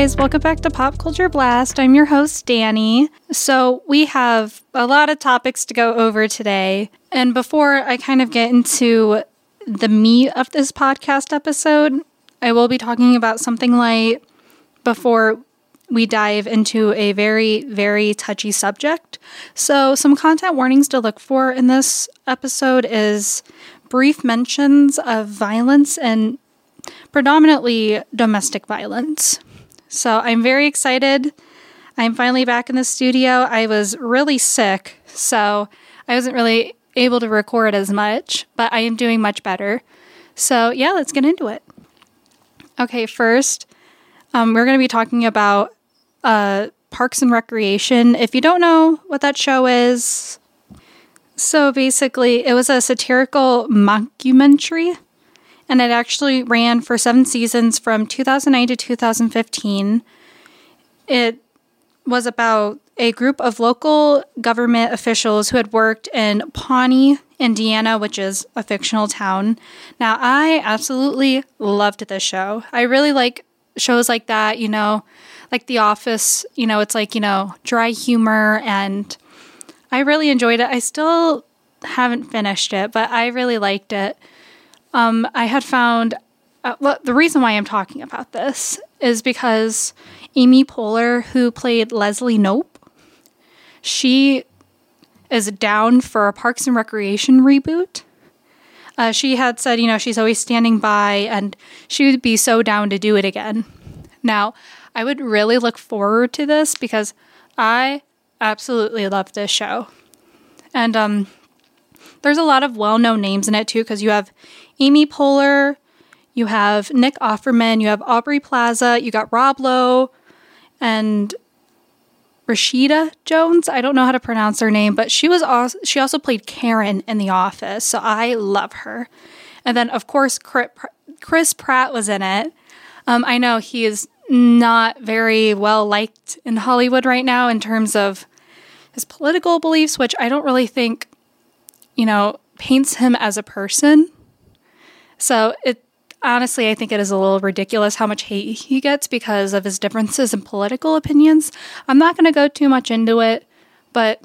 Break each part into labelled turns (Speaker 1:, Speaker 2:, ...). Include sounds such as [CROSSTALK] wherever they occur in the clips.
Speaker 1: guys, welcome back to Pop Culture Blast. I'm your host, Dani. So, we have a lot of topics to go over today. And before I kind of get into the meat of this podcast episode, I will be talking about something light before we dive into a very, very touchy subject. So, some content warnings to look for in this episode is brief mentions of violence and predominantly domestic violence. So I'm very excited. I'm finally back in the studio. I was really sick, so I wasn't really able to record as much, but I am doing much better. So, yeah, let's get into it. Okay, first, um, we're going to be talking about uh, Parks and Recreation. If you don't know what that show is, so basically, it was a satirical mockumentary and it actually ran for seven seasons from 2009 to 2015. It was about a group of local government officials who had worked in Pawnee, Indiana, which is a fictional town. Now, I absolutely loved this show. I really like shows like that, you know, like The Office, you know, it's like, you know, dry humor, and I really enjoyed it. I still haven't finished it, but I really liked it. Um, I had found uh, well, the reason why I'm talking about this is because Amy Poehler, who played Leslie Knope, she is down for a Parks and Recreation reboot. Uh, she had said, you know, she's always standing by and she would be so down to do it again. Now, I would really look forward to this because I absolutely love this show. And um, there's a lot of well known names in it too, because you have Amy Poehler, you have Nick Offerman, you have Aubrey Plaza, you got Rob Lowe, and Rashida Jones. I don't know how to pronounce her name, but she was also, she also played Karen in The Office, so I love her. And then of course Chris Pratt was in it. Um, I know he is not very well liked in Hollywood right now in terms of his political beliefs, which I don't really think, you know, paints him as a person. So it honestly, I think it is a little ridiculous how much hate he gets because of his differences in political opinions. I'm not going to go too much into it, but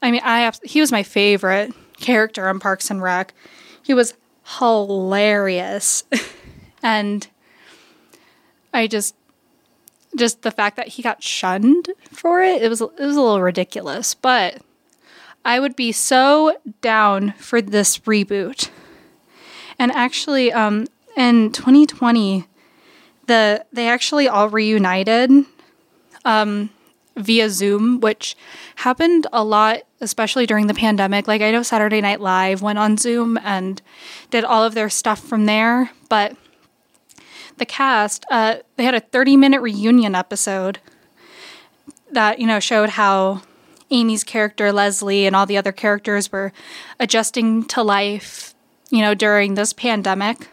Speaker 1: I mean, I he was my favorite character on Parks and Rec. He was hilarious, [LAUGHS] and I just just the fact that he got shunned for it it was it was a little ridiculous but i would be so down for this reboot and actually, um, in 2020, the they actually all reunited um, via Zoom, which happened a lot, especially during the pandemic. Like I know Saturday Night Live went on Zoom and did all of their stuff from there, but the cast uh, they had a 30 minute reunion episode that you know showed how Amy's character Leslie and all the other characters were adjusting to life you know, during this pandemic.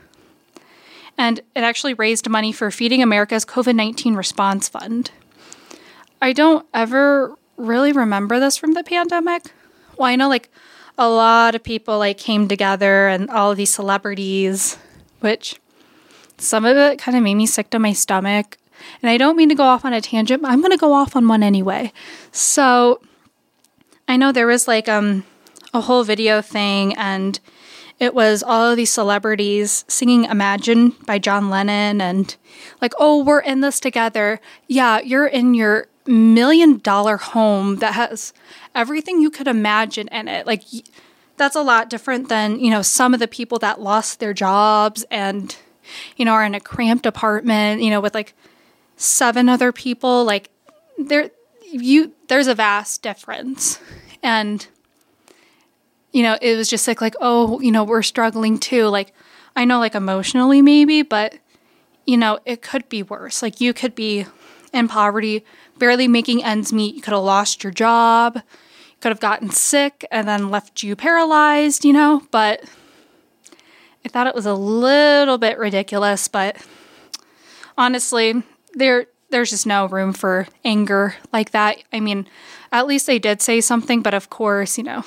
Speaker 1: And it actually raised money for Feeding America's COVID 19 response fund. I don't ever really remember this from the pandemic. Well, I know like a lot of people like came together and all these celebrities, which some of it kind of made me sick to my stomach. And I don't mean to go off on a tangent, but I'm going to go off on one anyway. So I know there was like um a whole video thing and it was all of these celebrities singing Imagine by John Lennon and like, oh, we're in this together. Yeah, you're in your million dollar home that has everything you could imagine in it. Like, that's a lot different than, you know, some of the people that lost their jobs and, you know, are in a cramped apartment, you know, with like seven other people. Like, there, you, there's a vast difference. And, you know, it was just like like, oh, you know, we're struggling too. Like I know like emotionally maybe, but you know, it could be worse. Like you could be in poverty, barely making ends meet. You could have lost your job. You could have gotten sick and then left you paralyzed, you know, but I thought it was a little bit ridiculous, but honestly, there there's just no room for anger like that. I mean, at least they did say something, but of course, you know,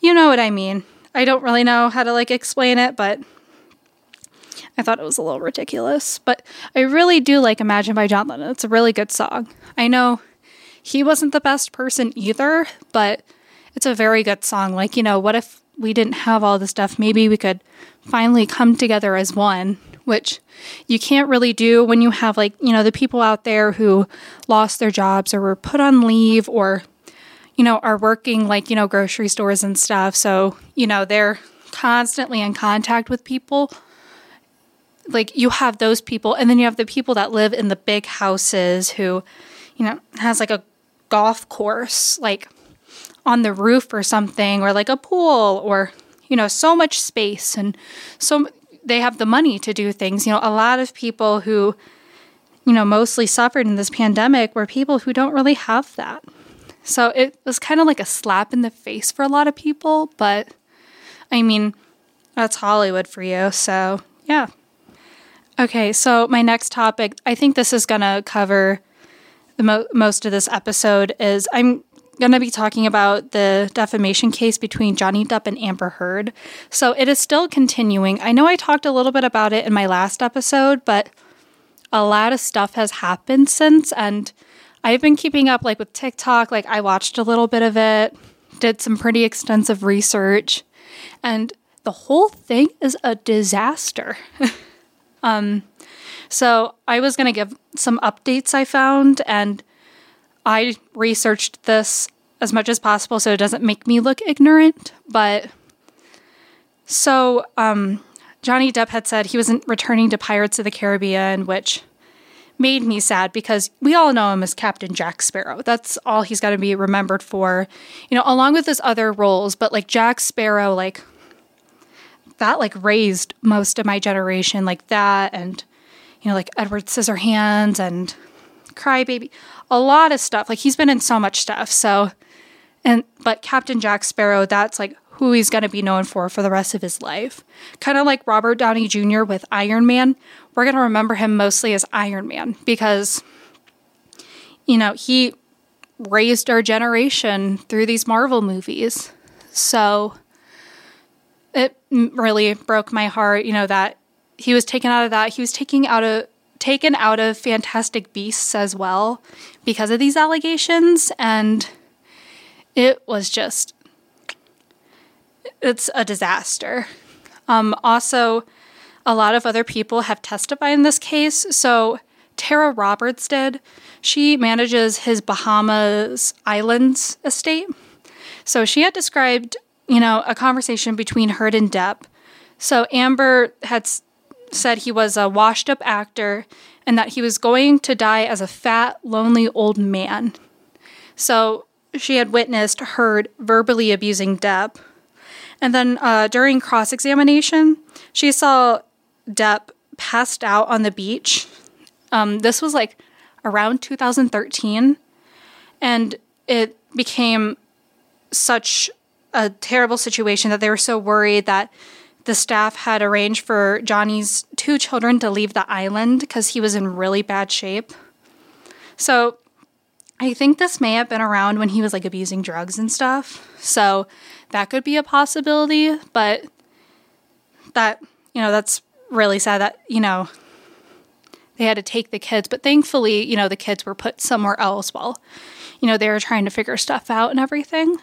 Speaker 1: you know what I mean. I don't really know how to like explain it, but I thought it was a little ridiculous. But I really do like Imagine by John Lennon. It's a really good song. I know he wasn't the best person either, but it's a very good song. Like, you know, what if we didn't have all this stuff? Maybe we could finally come together as one, which you can't really do when you have, like, you know, the people out there who lost their jobs or were put on leave or, you know, are working like, you know, grocery stores and stuff. So, you know, they're constantly in contact with people. Like, you have those people, and then you have the people that live in the big houses who, you know, has like a golf course. Like, on the roof or something, or like a pool, or, you know, so much space. And so they have the money to do things. You know, a lot of people who, you know, mostly suffered in this pandemic were people who don't really have that. So it was kind of like a slap in the face for a lot of people, but I mean, that's Hollywood for you. So, yeah. Okay, so my next topic, I think this is going to cover the mo- most of this episode is I'm going to be talking about the defamation case between Johnny Depp and Amber Heard. So it is still continuing. I know I talked a little bit about it in my last episode, but a lot of stuff has happened since and I've been keeping up like with TikTok, like I watched a little bit of it, did some pretty extensive research, and the whole thing is a disaster. [LAUGHS] um so I was going to give some updates I found and I researched this as much as possible so it doesn't make me look ignorant. But so um, Johnny Depp had said he wasn't returning to Pirates of the Caribbean, which made me sad because we all know him as Captain Jack Sparrow. That's all he's got to be remembered for, you know, along with his other roles. But like Jack Sparrow, like that, like raised most of my generation, like that, and you know, like Edward Scissorhands and Crybaby a lot of stuff. Like he's been in so much stuff. So, and but Captain Jack Sparrow, that's like who he's going to be known for for the rest of his life. Kind of like Robert Downey Jr. with Iron Man. We're going to remember him mostly as Iron Man because, you know, he raised our generation through these Marvel movies. So it really broke my heart, you know, that he was taken out of that. He was taking out of taken out of Fantastic Beasts as well because of these allegations. And it was just, it's a disaster. Um, also, a lot of other people have testified in this case. So, Tara Roberts did. She manages his Bahamas Islands estate. So, she had described, you know, a conversation between Heard and Depp. So, Amber had said he was a washed up actor and that he was going to die as a fat, lonely old man. So she had witnessed Heard verbally abusing Depp. And then uh, during cross examination, she saw Depp passed out on the beach. Um, this was like around 2013. And it became such a terrible situation that they were so worried that the staff had arranged for Johnny's two children to leave the island because he was in really bad shape. So I think this may have been around when he was like abusing drugs and stuff. So that could be a possibility, but that, you know, that's really sad that, you know, they had to take the kids, but thankfully, you know, the kids were put somewhere else while, you know, they were trying to figure stuff out and everything.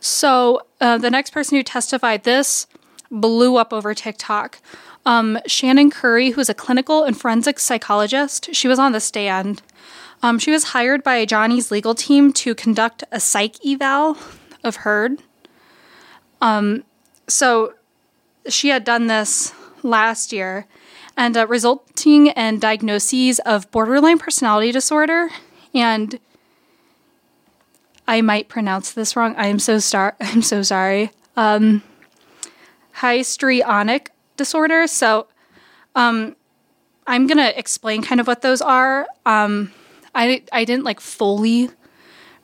Speaker 1: So uh, the next person who testified this blew up over TikTok. Um, Shannon Curry, who's a clinical and forensic psychologist, she was on the stand. Um, she was hired by Johnny's legal team to conduct a psych eval of Heard. Um, so she had done this last year, and uh, resulting in diagnoses of borderline personality disorder and I might pronounce this wrong. I am so star- [LAUGHS] I'm so sorry. Um, histrionic disorder. So um, I'm going to explain kind of what those are. Um, I, I didn't like fully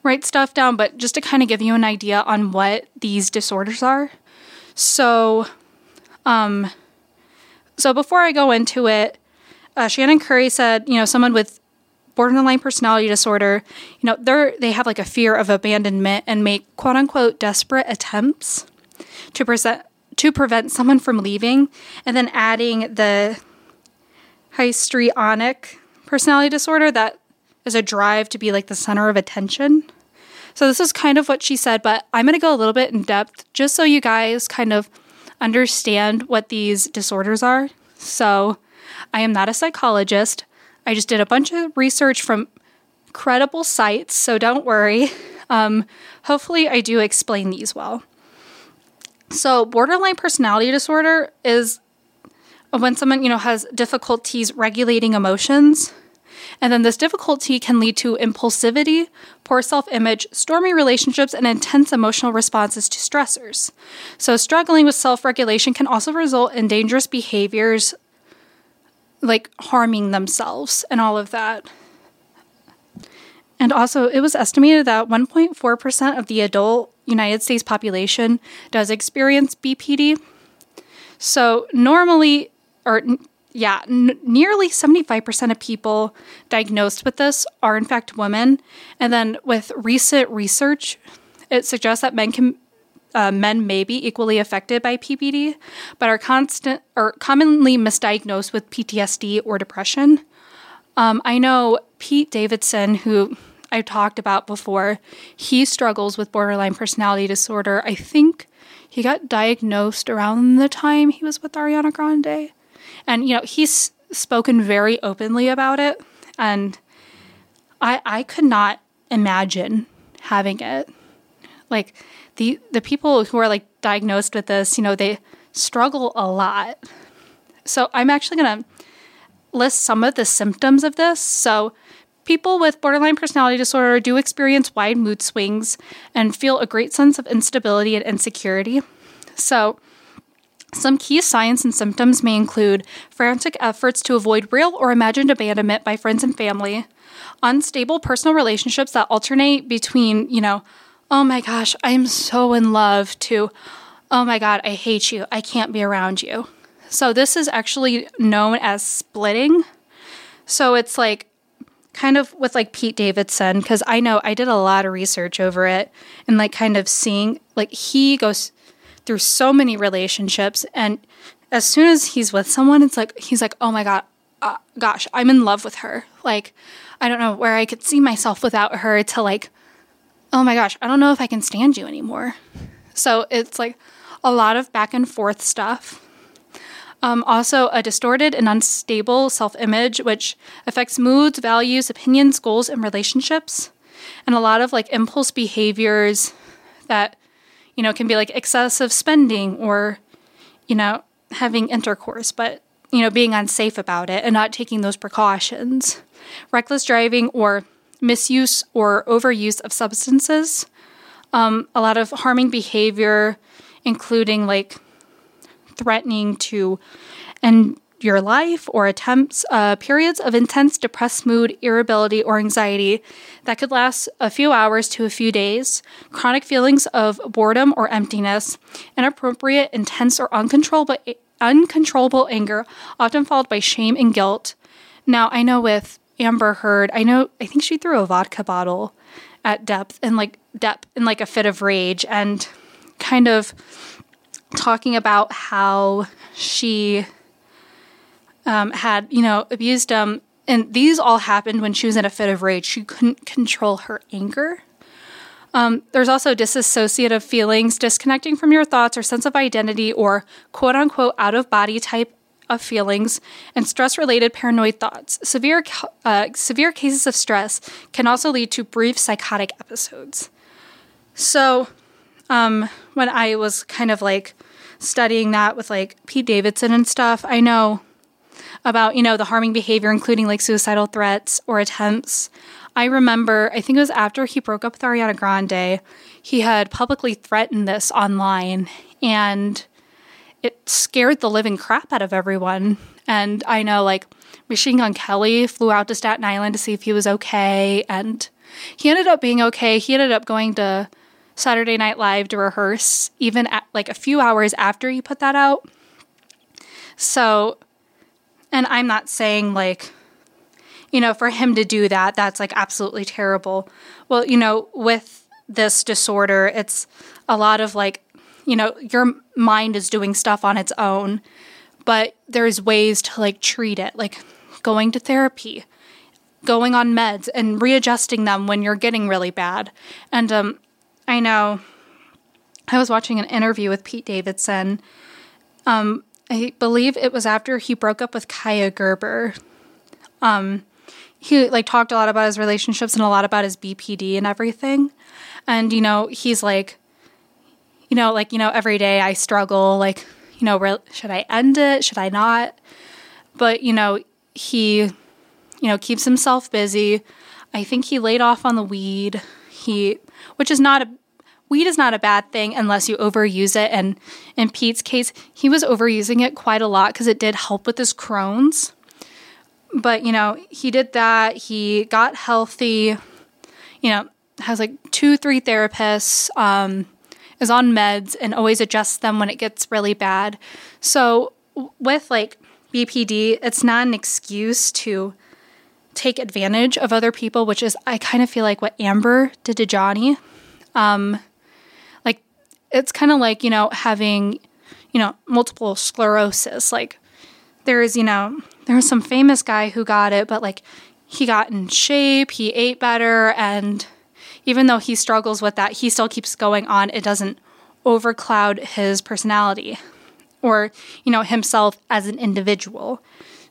Speaker 1: write stuff down, but just to kind of give you an idea on what these disorders are. So Um, so before I go into it, uh, Shannon Curry said, you know, someone with borderline personality disorder, you know, they're they have like a fear of abandonment and make quote unquote desperate attempts to present to prevent someone from leaving, and then adding the histrionic personality disorder that is a drive to be like the center of attention. So this is kind of what she said, but I'm going to go a little bit in depth just so you guys kind of understand what these disorders are. So I am not a psychologist. I just did a bunch of research from credible sites, so don't worry. Um, hopefully, I do explain these well. So, borderline personality disorder is when someone, you know, has difficulties regulating emotions. And then this difficulty can lead to impulsivity, poor self image, stormy relationships, and intense emotional responses to stressors. So, struggling with self regulation can also result in dangerous behaviors like harming themselves and all of that. And also, it was estimated that 1.4% of the adult United States population does experience BPD. So, normally, or yeah, n- nearly 75% of people diagnosed with this are in fact women. And then with recent research, it suggests that men can uh, men may be equally affected by BPD, but are constant or commonly misdiagnosed with PTSD or depression. Um, I know Pete Davidson, who I talked about before, he struggles with borderline personality disorder. I think he got diagnosed around the time he was with Ariana Grande. And, you know, he's spoken very openly about it. And I, I could not imagine having it. Like, the, the people who are like diagnosed with this, you know, they struggle a lot. So I'm actually going to list some of the symptoms of this. So, people with borderline personality disorder do experience wide mood swings and feel a great sense of instability and insecurity. So, some key signs and symptoms may include frantic efforts to avoid real or imagined abandonment by friends and family, unstable personal relationships that alternate between, you know, oh my gosh, I am so in love, to, oh my God, I hate you, I can't be around you. So, this is actually known as splitting. So, it's like kind of with like Pete Davidson, because I know I did a lot of research over it and like kind of seeing, like, he goes through so many relationships and as soon as he's with someone it's like he's like oh my god uh, gosh i'm in love with her. Like i don't know where i could see myself without her to like oh my gosh i don't know if i can stand you anymore. So it's like a lot of back and forth stuff. Um, also a distorted and unstable self-image which affects moods values opinions goals and relationships. And a lot of like impulse behaviors that you know, it can be like excessive spending or, you know, having intercourse, but, you know, being unsafe about it and not taking those precautions. Reckless driving or misuse or overuse of substances. Um, a lot of harming behavior, including like threatening to and your life or attempts uh, periods of intense depressed mood, irritability, or anxiety that could last a few hours to a few days, chronic feelings of boredom or emptiness, inappropriate, intense, or uncontrollable, uncontrollable anger, often followed by shame and guilt. Now, I know with Amber Heard, I know, I think she threw a vodka bottle at Depp and like Depp in like a fit of rage and kind of talking about how she um, had, you know, abused him. Um, and these all happened when she was in a fit of rage. She couldn't control her anger. Um, there's also dissociative feelings, disconnecting from your thoughts or sense of identity, or quote unquote out of body type of feelings, and stress related paranoid thoughts. Severe, uh, severe cases of stress can also lead to brief psychotic episodes. So, um, when I was kind of like studying that with like Pete Davidson and stuff, I know about, you know, the harming behavior, including like suicidal threats or attempts. I remember, I think it was after he broke up with Ariana Grande, he had publicly threatened this online and it scared the living crap out of everyone. And I know, like, Machine Gun Kelly flew out to Staten Island to see if he was okay. And he ended up being okay. He ended up going to Saturday Night Live to rehearse, even at like a few hours after he put that out. So, and I'm not saying like, you know, for him to do that, that's like absolutely terrible. Well, you know, with this disorder, it's a lot of like, you know, your mind is doing stuff on its own, but there's ways to like treat it, like going to therapy, going on meds, and readjusting them when you're getting really bad. And um, I know I was watching an interview with Pete Davidson. Um, I believe it was after he broke up with Kaia Gerber. Um, he like talked a lot about his relationships and a lot about his BPD and everything. And you know, he's like, you know, like you know, every day I struggle. Like, you know, re- should I end it? Should I not? But you know, he, you know, keeps himself busy. I think he laid off on the weed. He, which is not a weed is not a bad thing unless you overuse it. And in Pete's case, he was overusing it quite a lot because it did help with his Crohn's. But, you know, he did that. He got healthy, you know, has like two, three therapists, um, is on meds and always adjusts them when it gets really bad. So, with like BPD, it's not an excuse to take advantage of other people, which is, I kind of feel like what Amber did to Johnny. Um, it's kind of like, you know, having, you know, multiple sclerosis. Like, there's, you know, there was some famous guy who got it, but like, he got in shape, he ate better, and even though he struggles with that, he still keeps going on. It doesn't overcloud his personality or, you know, himself as an individual.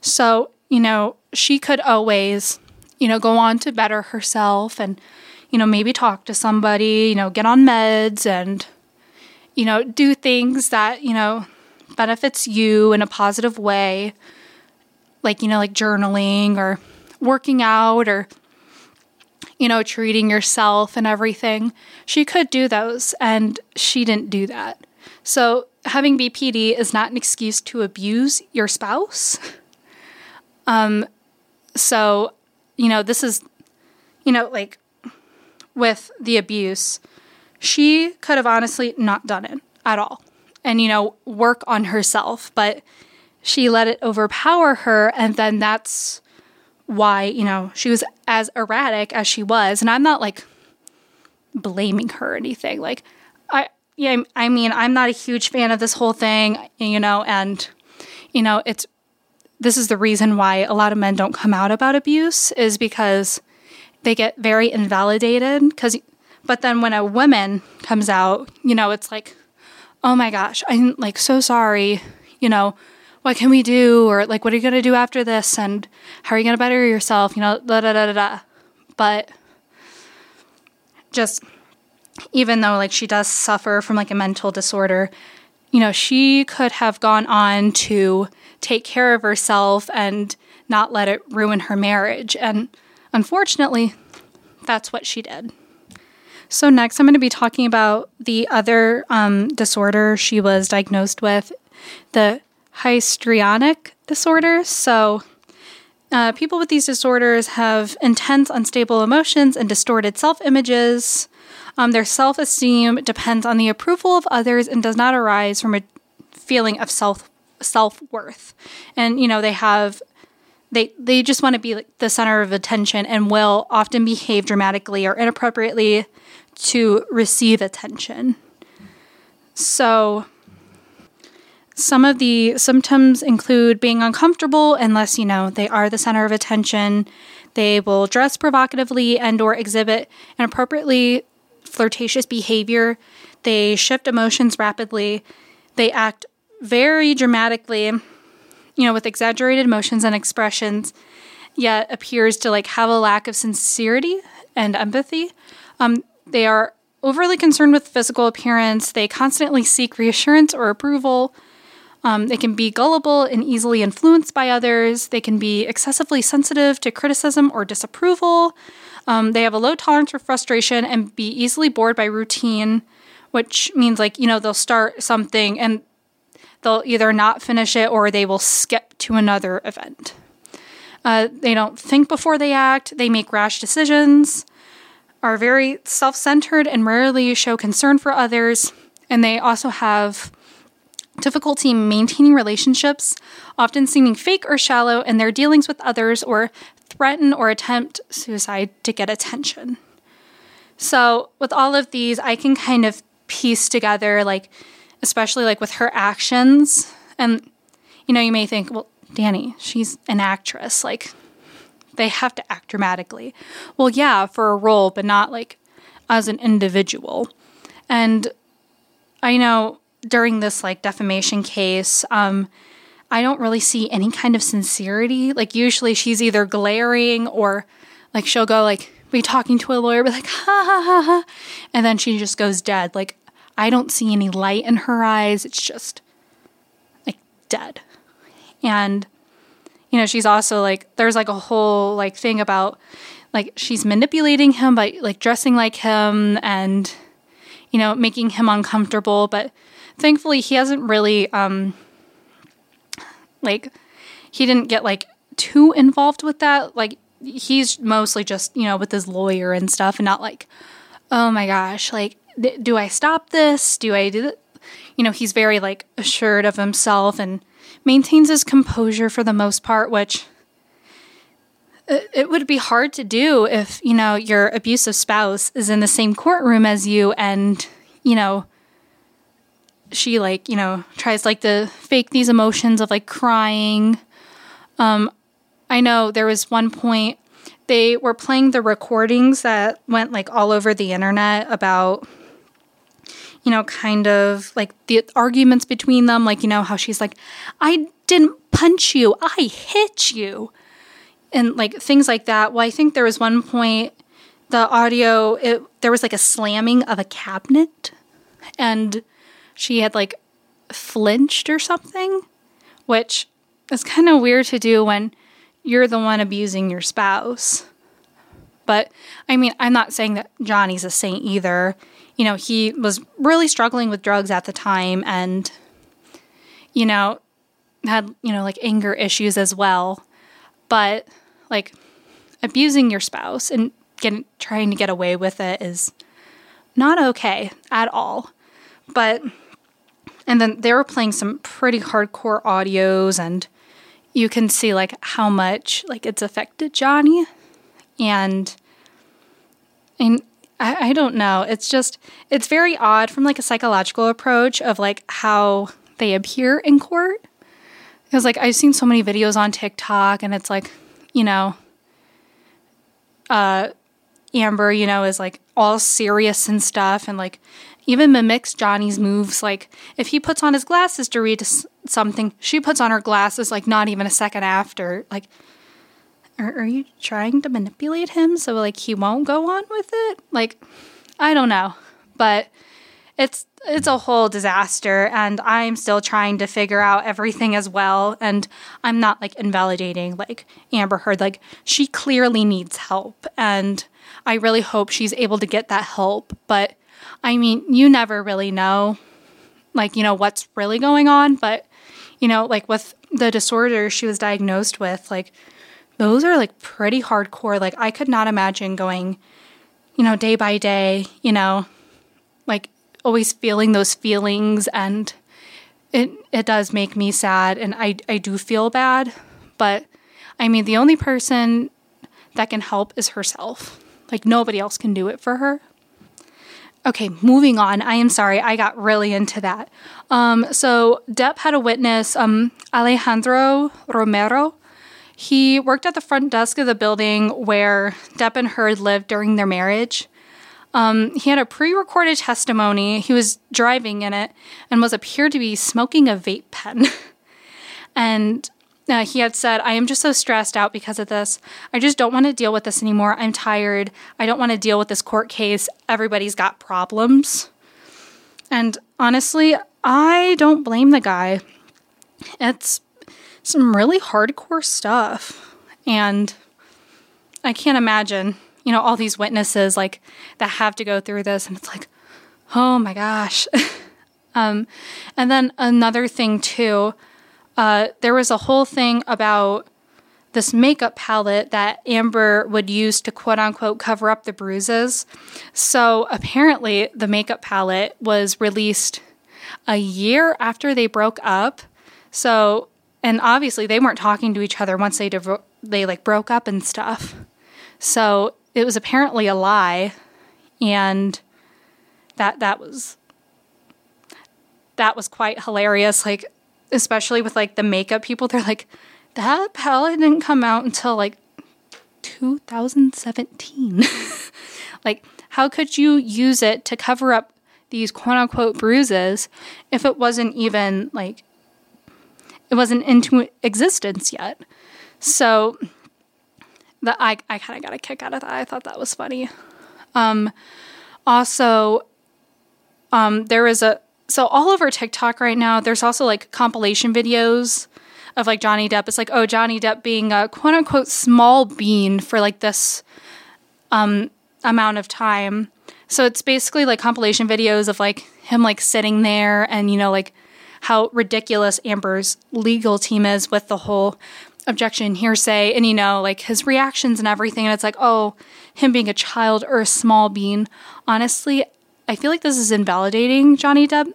Speaker 1: So, you know, she could always, you know, go on to better herself and, you know, maybe talk to somebody, you know, get on meds and, you know, do things that, you know, benefits you in a positive way. Like, you know, like journaling or working out or, you know, treating yourself and everything. She could do those and she didn't do that. So, having BPD is not an excuse to abuse your spouse. Um, so, you know, this is, you know, like with the abuse, she could have honestly not done it at all and, you know, work on herself, but she let it overpower her. And then that's why, you know, she was as erratic as she was. And I'm not like blaming her or anything. Like, I, yeah, I mean, I'm not a huge fan of this whole thing, you know, and, you know, it's, this is the reason why a lot of men don't come out about abuse is because they get very invalidated. Because, but then when a woman comes out, you know, it's like, oh my gosh, I'm like so sorry, you know, what can we do? Or like, what are you going to do after this? And how are you going to better yourself? You know, da da da da da. But just, even though like she does suffer from like a mental disorder, you know, she could have gone on to take care of herself and not let it ruin her marriage. And unfortunately, that's what she did. So, next, I'm going to be talking about the other um, disorder she was diagnosed with the histrionic disorder. So, uh, people with these disorders have intense, unstable emotions and distorted self images. Um, their self esteem depends on the approval of others and does not arise from a feeling of self self worth. And you know they have they they just want to be like the center of attention and will often behave dramatically or inappropriately to receive attention. So some of the symptoms include being uncomfortable unless you know they are the center of attention. They will dress provocatively and or exhibit inappropriately flirtatious behavior. They shift emotions rapidly. They act very dramatically, you know, with exaggerated emotions and expressions, yet appears to like have a lack of sincerity and empathy. Um, they are overly concerned with physical appearance. They constantly seek reassurance or approval. Um, they can be gullible and easily influenced by others. They can be excessively sensitive to criticism or disapproval. Um, they have a low tolerance for frustration and be easily bored by routine, which means like, you know, they'll start something and they'll either not finish it or they will skip to another event. Uh, they don't think before they act, they make rash decisions, are very self centered and rarely show concern for others, and they also have difficulty maintaining relationships, often seeming fake or shallow in their dealings with others, or threaten or attempt suicide to get attention. So, with all of these, I can kind of piece together, like, especially like with her actions. And, you know, you may think, well, Dani, she's an actress. Like, they have to act dramatically. Well, yeah, for a role, but not like as an individual. And I know during this like defamation case, um, I don't really see any kind of sincerity. Like usually she's either glaring or like she'll go like be talking to a lawyer, be like [LAUGHS] ha ha ha ha, and then she just goes dead. Like I don't see any light in her eyes. It's just like dead. And you know, she's also like there's like a whole like thing about like she's manipulating him by like dressing like him and you know, making him uncomfortable, but thankfully he hasn't really um like he didn't get like too involved with that. Like he's mostly just, you know, with his lawyer and stuff and not like, oh my gosh, like do I stop this? Do I do that? You know, he's very like assured of himself and maintains his composure for the most part, which it would be hard to do if, you know, your abusive spouse is in the same courtroom as you and, you know, she like, you know, tries like to fake these emotions of like crying. Um I know there was one point they were playing the recordings that went like all over the internet about you know, kind of like the arguments between them, like, you know, how she's like, I didn't punch you, I hit you. And like things like that. Well, I think there was one point the audio, it, there was like a slamming of a cabinet and she had like flinched or something, which is kind of weird to do when you're the one abusing your spouse. But I mean, I'm not saying that Johnny's a saint either you know, he was really struggling with drugs at the time and, you know, had, you know, like anger issues as well. But like abusing your spouse and getting trying to get away with it is not okay at all. But and then they were playing some pretty hardcore audios and you can see like how much like it's affected Johnny and and I, I don't know. It's just it's very odd from like a psychological approach of like how they appear in court. Because like I've seen so many videos on TikTok and it's like, you know, uh Amber, you know, is like all serious and stuff and like even mimics Johnny's moves. Like if he puts on his glasses to read something, she puts on her glasses like not even a second after. Like are, are you trying to manipulate him so like he won't go on with it? Like, I don't know, but it's it's a whole disaster and i'm still trying to figure out everything as well and i'm not like invalidating like amber heard. Like she clearly needs help and i really hope she's able to get that help. But i mean you never really know like you know what's really going on. But you know like with the disorder she was diagnosed with like those are like pretty hardcore. Like I could not imagine going, you know, day by day, you know, like always feeling those feelings and it it does make me sad and I I do feel bad, but I mean the only person that can help is herself. Like nobody else can do it for her. Okay, moving on. I am sorry, I got really into that. Um, so Depp had a witness, um, Alejandro Romero, he worked at the front desk of the building where Depp and Heard lived during their marriage. Um, he had a pre recorded testimony. He was driving in it and was appeared to be smoking a vape pen. [LAUGHS] and uh, he had said, I am just so stressed out because of this. I just don't want to deal with this anymore. I'm tired. I don't want to deal with this court case. Everybody's got problems. And honestly, I don't blame the guy. It's some really hardcore stuff. And I can't imagine, you know, all these witnesses like that have to go through this. And it's like, oh my gosh. [LAUGHS] um, and then another thing, too, uh, there was a whole thing about this makeup palette that Amber would use to quote unquote cover up the bruises. So apparently, the makeup palette was released a year after they broke up. So, and obviously they weren't talking to each other once they they like broke up and stuff. So, it was apparently a lie and that that was that was quite hilarious like especially with like the makeup people they're like that palette didn't come out until like 2017 [LAUGHS] like how could you use it to cover up these quote unquote bruises if it wasn't even like it wasn't into existence yet so that I, I kind of got a kick out of that i thought that was funny um also um there is a so all over TikTok right now, there's also like compilation videos of like Johnny Depp. It's like, oh, Johnny Depp being a quote unquote small bean for like this um amount of time. So it's basically like compilation videos of like him like sitting there and you know like how ridiculous Amber's legal team is with the whole objection hearsay and you know like his reactions and everything and it's like oh him being a child or a small bean honestly I feel like this is invalidating Johnny Depp.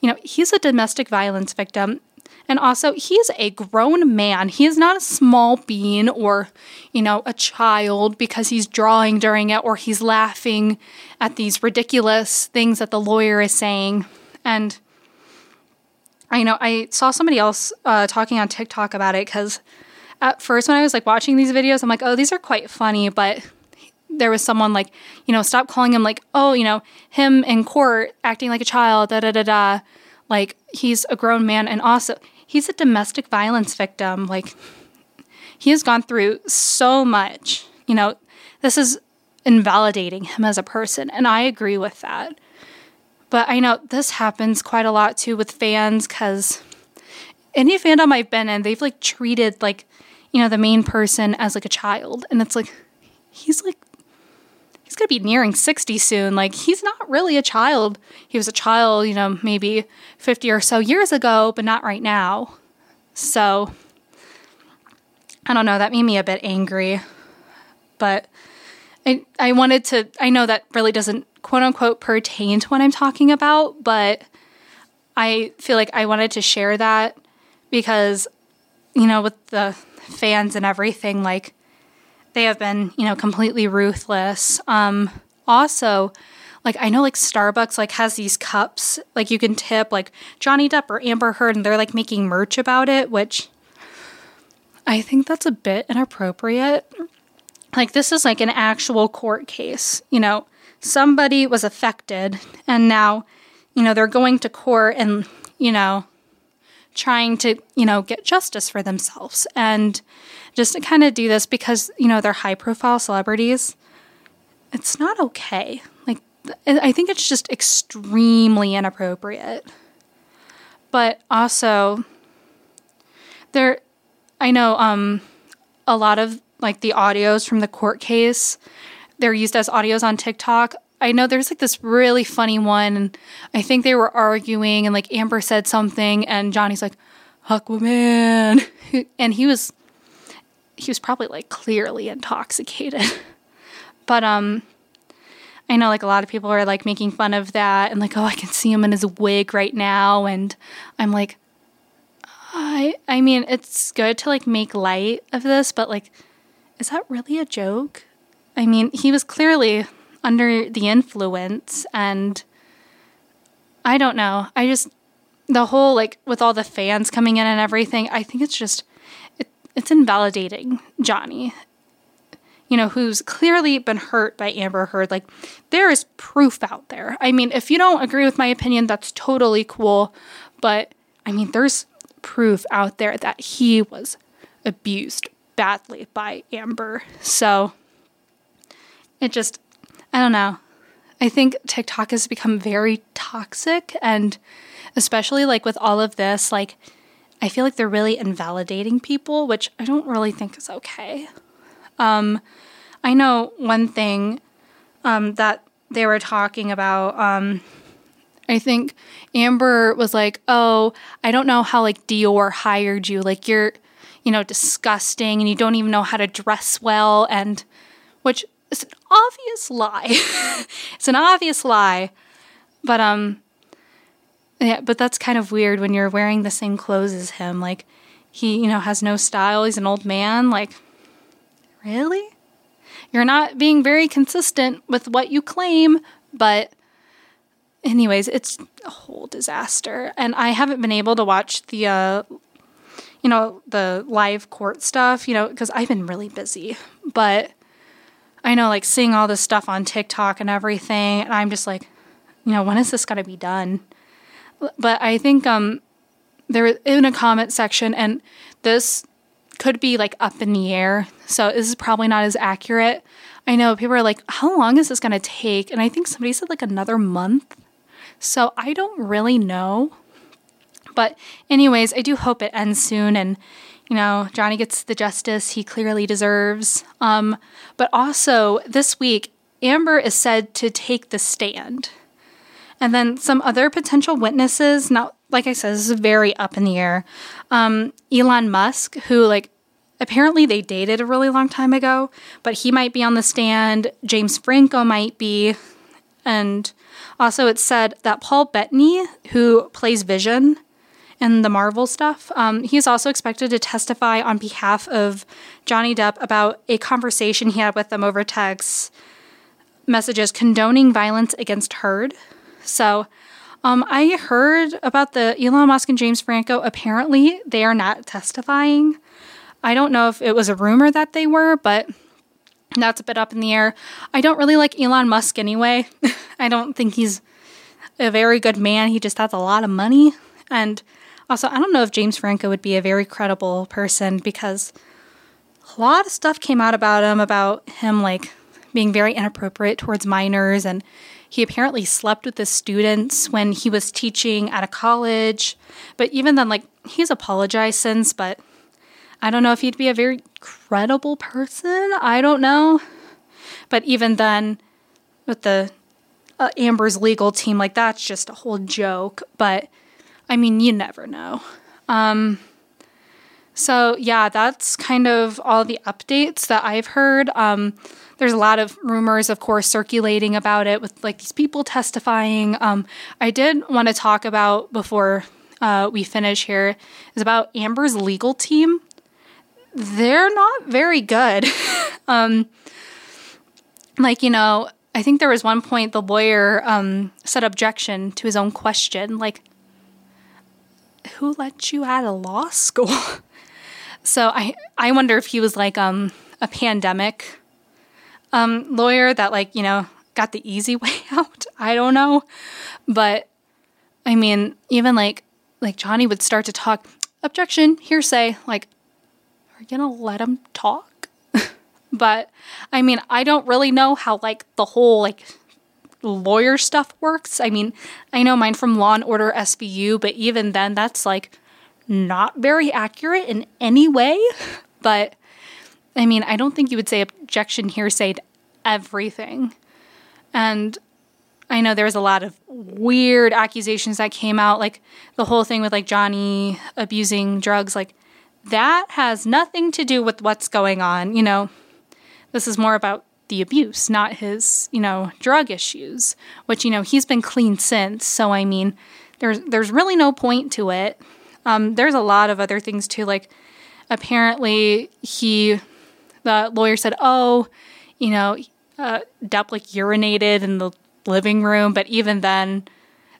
Speaker 1: You know, he's a domestic violence victim. And also, he's a grown man. He is not a small bean or, you know, a child because he's drawing during it or he's laughing at these ridiculous things that the lawyer is saying. And I know I saw somebody else uh, talking on TikTok about it because at first, when I was like watching these videos, I'm like, oh, these are quite funny, but there was someone like, you know, stop calling him like, oh, you know, him in court acting like a child, da da da da. Like, he's a grown man and also he's a domestic violence victim. Like, he has gone through so much. You know, this is invalidating him as a person. And I agree with that. But I know this happens quite a lot too with fans because any fandom I've been in, they've like treated like, you know, the main person as like a child. And it's like, he's like he's to be nearing 60 soon. Like, he's not really a child. He was a child, you know, maybe 50 or so years ago, but not right now. So, I don't know. That made me a bit angry. But I, I wanted to, I know that really doesn't quote unquote pertain to what I'm talking about, but I feel like I wanted to share that because, you know, with the fans and everything, like, they have been, you know, completely ruthless. Um, also, like I know like Starbucks like has these cups like you can tip like Johnny Depp or Amber Heard and they're like making merch about it, which I think that's a bit inappropriate. Like this is like an actual court case, you know. Somebody was affected and now, you know, they're going to court and, you know, trying to, you know, get justice for themselves. And just to kind of do this because, you know, they're high profile celebrities, it's not okay. Like, I think it's just extremely inappropriate. But also, there, I know um, a lot of like the audios from the court case, they're used as audios on TikTok. I know there's like this really funny one, and I think they were arguing, and like Amber said something, and Johnny's like, Aquaman. [LAUGHS] And he was he was probably like clearly intoxicated. [LAUGHS] but um I know like a lot of people are like making fun of that and like oh I can see him in his wig right now and I'm like I I mean it's good to like make light of this but like is that really a joke? I mean, he was clearly under the influence and I don't know. I just the whole like with all the fans coming in and everything, I think it's just it's invalidating Johnny, you know, who's clearly been hurt by Amber Heard. Like, there is proof out there. I mean, if you don't agree with my opinion, that's totally cool. But I mean, there's proof out there that he was abused badly by Amber. So it just, I don't know. I think TikTok has become very toxic and especially like with all of this, like, I feel like they're really invalidating people, which I don't really think is okay. Um, I know one thing um, that they were talking about. Um, I think Amber was like, "Oh, I don't know how like Dior hired you. Like you're, you know, disgusting, and you don't even know how to dress well." And which is an obvious lie. [LAUGHS] it's an obvious lie, but um, Yeah, but that's kind of weird when you're wearing the same clothes as him. Like, he, you know, has no style. He's an old man. Like, really? You're not being very consistent with what you claim, but anyways, it's a whole disaster. And I haven't been able to watch the uh you know, the live court stuff, you know, because I've been really busy. But I know like seeing all this stuff on TikTok and everything, and I'm just like, you know, when is this gonna be done? But I think um there was in a comment section and this could be like up in the air. So this is probably not as accurate. I know people are like, how long is this going to take? And I think somebody said like another month. So I don't really know. But, anyways, I do hope it ends soon and, you know, Johnny gets the justice he clearly deserves. Um, but also, this week, Amber is said to take the stand. And then some other potential witnesses, now, like I said, this is very up in the air. Um, Elon Musk, who, like, apparently they dated a really long time ago, but he might be on the stand. James Franco might be. And also, it's said that Paul Bettany, who plays Vision in the Marvel stuff, um, he's also expected to testify on behalf of Johnny Depp about a conversation he had with them over text messages condoning violence against Heard. So, um, I heard about the Elon Musk and James Franco. Apparently, they are not testifying. I don't know if it was a rumor that they were, but that's a bit up in the air. I don't really like Elon Musk anyway. [LAUGHS] I don't think he's a very good man. He just has a lot of money. And also, I don't know if James Franco would be a very credible person because a lot of stuff came out about him, about him like being very inappropriate towards minors. And he apparently slept with the students when he was teaching at a college. But even then, like, he's apologized since, but I don't know if he'd be a very credible person. I don't know. But even then, with the uh, Amber's legal team, like that's just a whole joke. But I mean, you never know. Um, so yeah, that's kind of all the updates that I've heard. Um, there's a lot of rumors, of course, circulating about it with like these people testifying. Um, I did want to talk about before uh, we finish here is about Amber's legal team they're not very good. [LAUGHS] um, like, you know, I think there was one point the lawyer um, said objection to his own question, like, who let you out of law school? [LAUGHS] so I I wonder if he was like um a pandemic um lawyer that like, you know, got the easy [LAUGHS] way out. I don't know. But I mean, even like like Johnny would start to talk objection, hearsay, like are you gonna let him talk? [LAUGHS] but I mean, I don't really know how like the whole like lawyer stuff works. I mean, I know mine from Law and Order SVU, but even then, that's like not very accurate in any way. But I mean, I don't think you would say objection hearsay to everything. And I know there was a lot of weird accusations that came out, like the whole thing with like Johnny abusing drugs. Like, that has nothing to do with what's going on. You know, this is more about the abuse, not his, you know, drug issues, which, you know, he's been clean since. So, I mean, there's, there's really no point to it. Um, there's a lot of other things too. Like, apparently, he, the lawyer said, oh, you know, uh, Depp like urinated in the living room, but even then,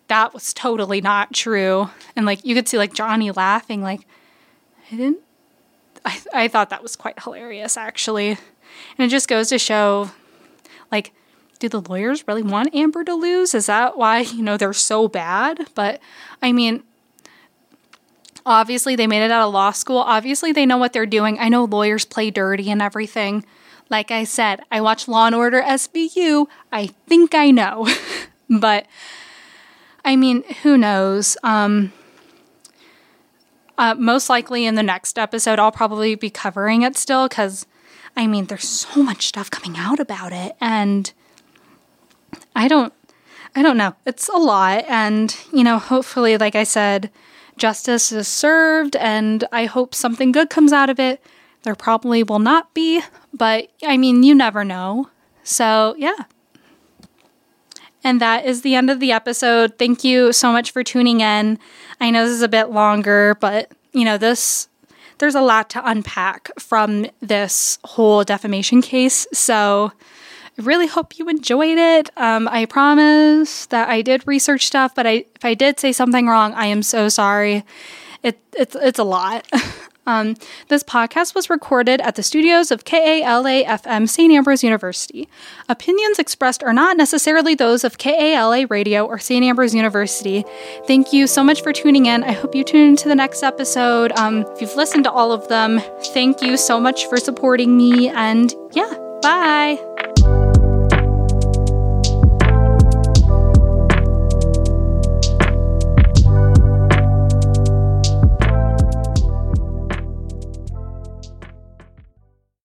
Speaker 1: that was totally not true. And like, you could see like Johnny laughing, like, I didn't. I, I thought that was quite hilarious, actually. And it just goes to show, like, do the lawyers really want Amber to lose? Is that why, you know, they're so bad? But I mean, obviously they made it out of law school. Obviously they know what they're doing. I know lawyers play dirty and everything. Like I said, I watch Law and Order SVU. I think I know. [LAUGHS] but I mean, who knows? Um, uh, most likely in the next episode, I'll probably be covering it still because, I mean, there's so much stuff coming out about it, and I don't, I don't know. It's a lot, and you know, hopefully, like I said, justice is served, and I hope something good comes out of it. There probably will not be, but I mean, you never know. So yeah. And that is the end of the episode. Thank you so much for tuning in. I know this is a bit longer, but you know, this there's a lot to unpack from this whole defamation case. So I really hope you enjoyed it. Um, I promise that I did research stuff, but I, if I did say something wrong, I am so sorry. It, it's, it's a lot. [LAUGHS] Um, this podcast was recorded at the studios of KALA FM St. Ambrose University. Opinions expressed are not necessarily those of KALA Radio or St. Ambrose University. Thank you so much for tuning in. I hope you tune into the next episode. Um, if you've listened to all of them, thank you so much for supporting me. And yeah, bye.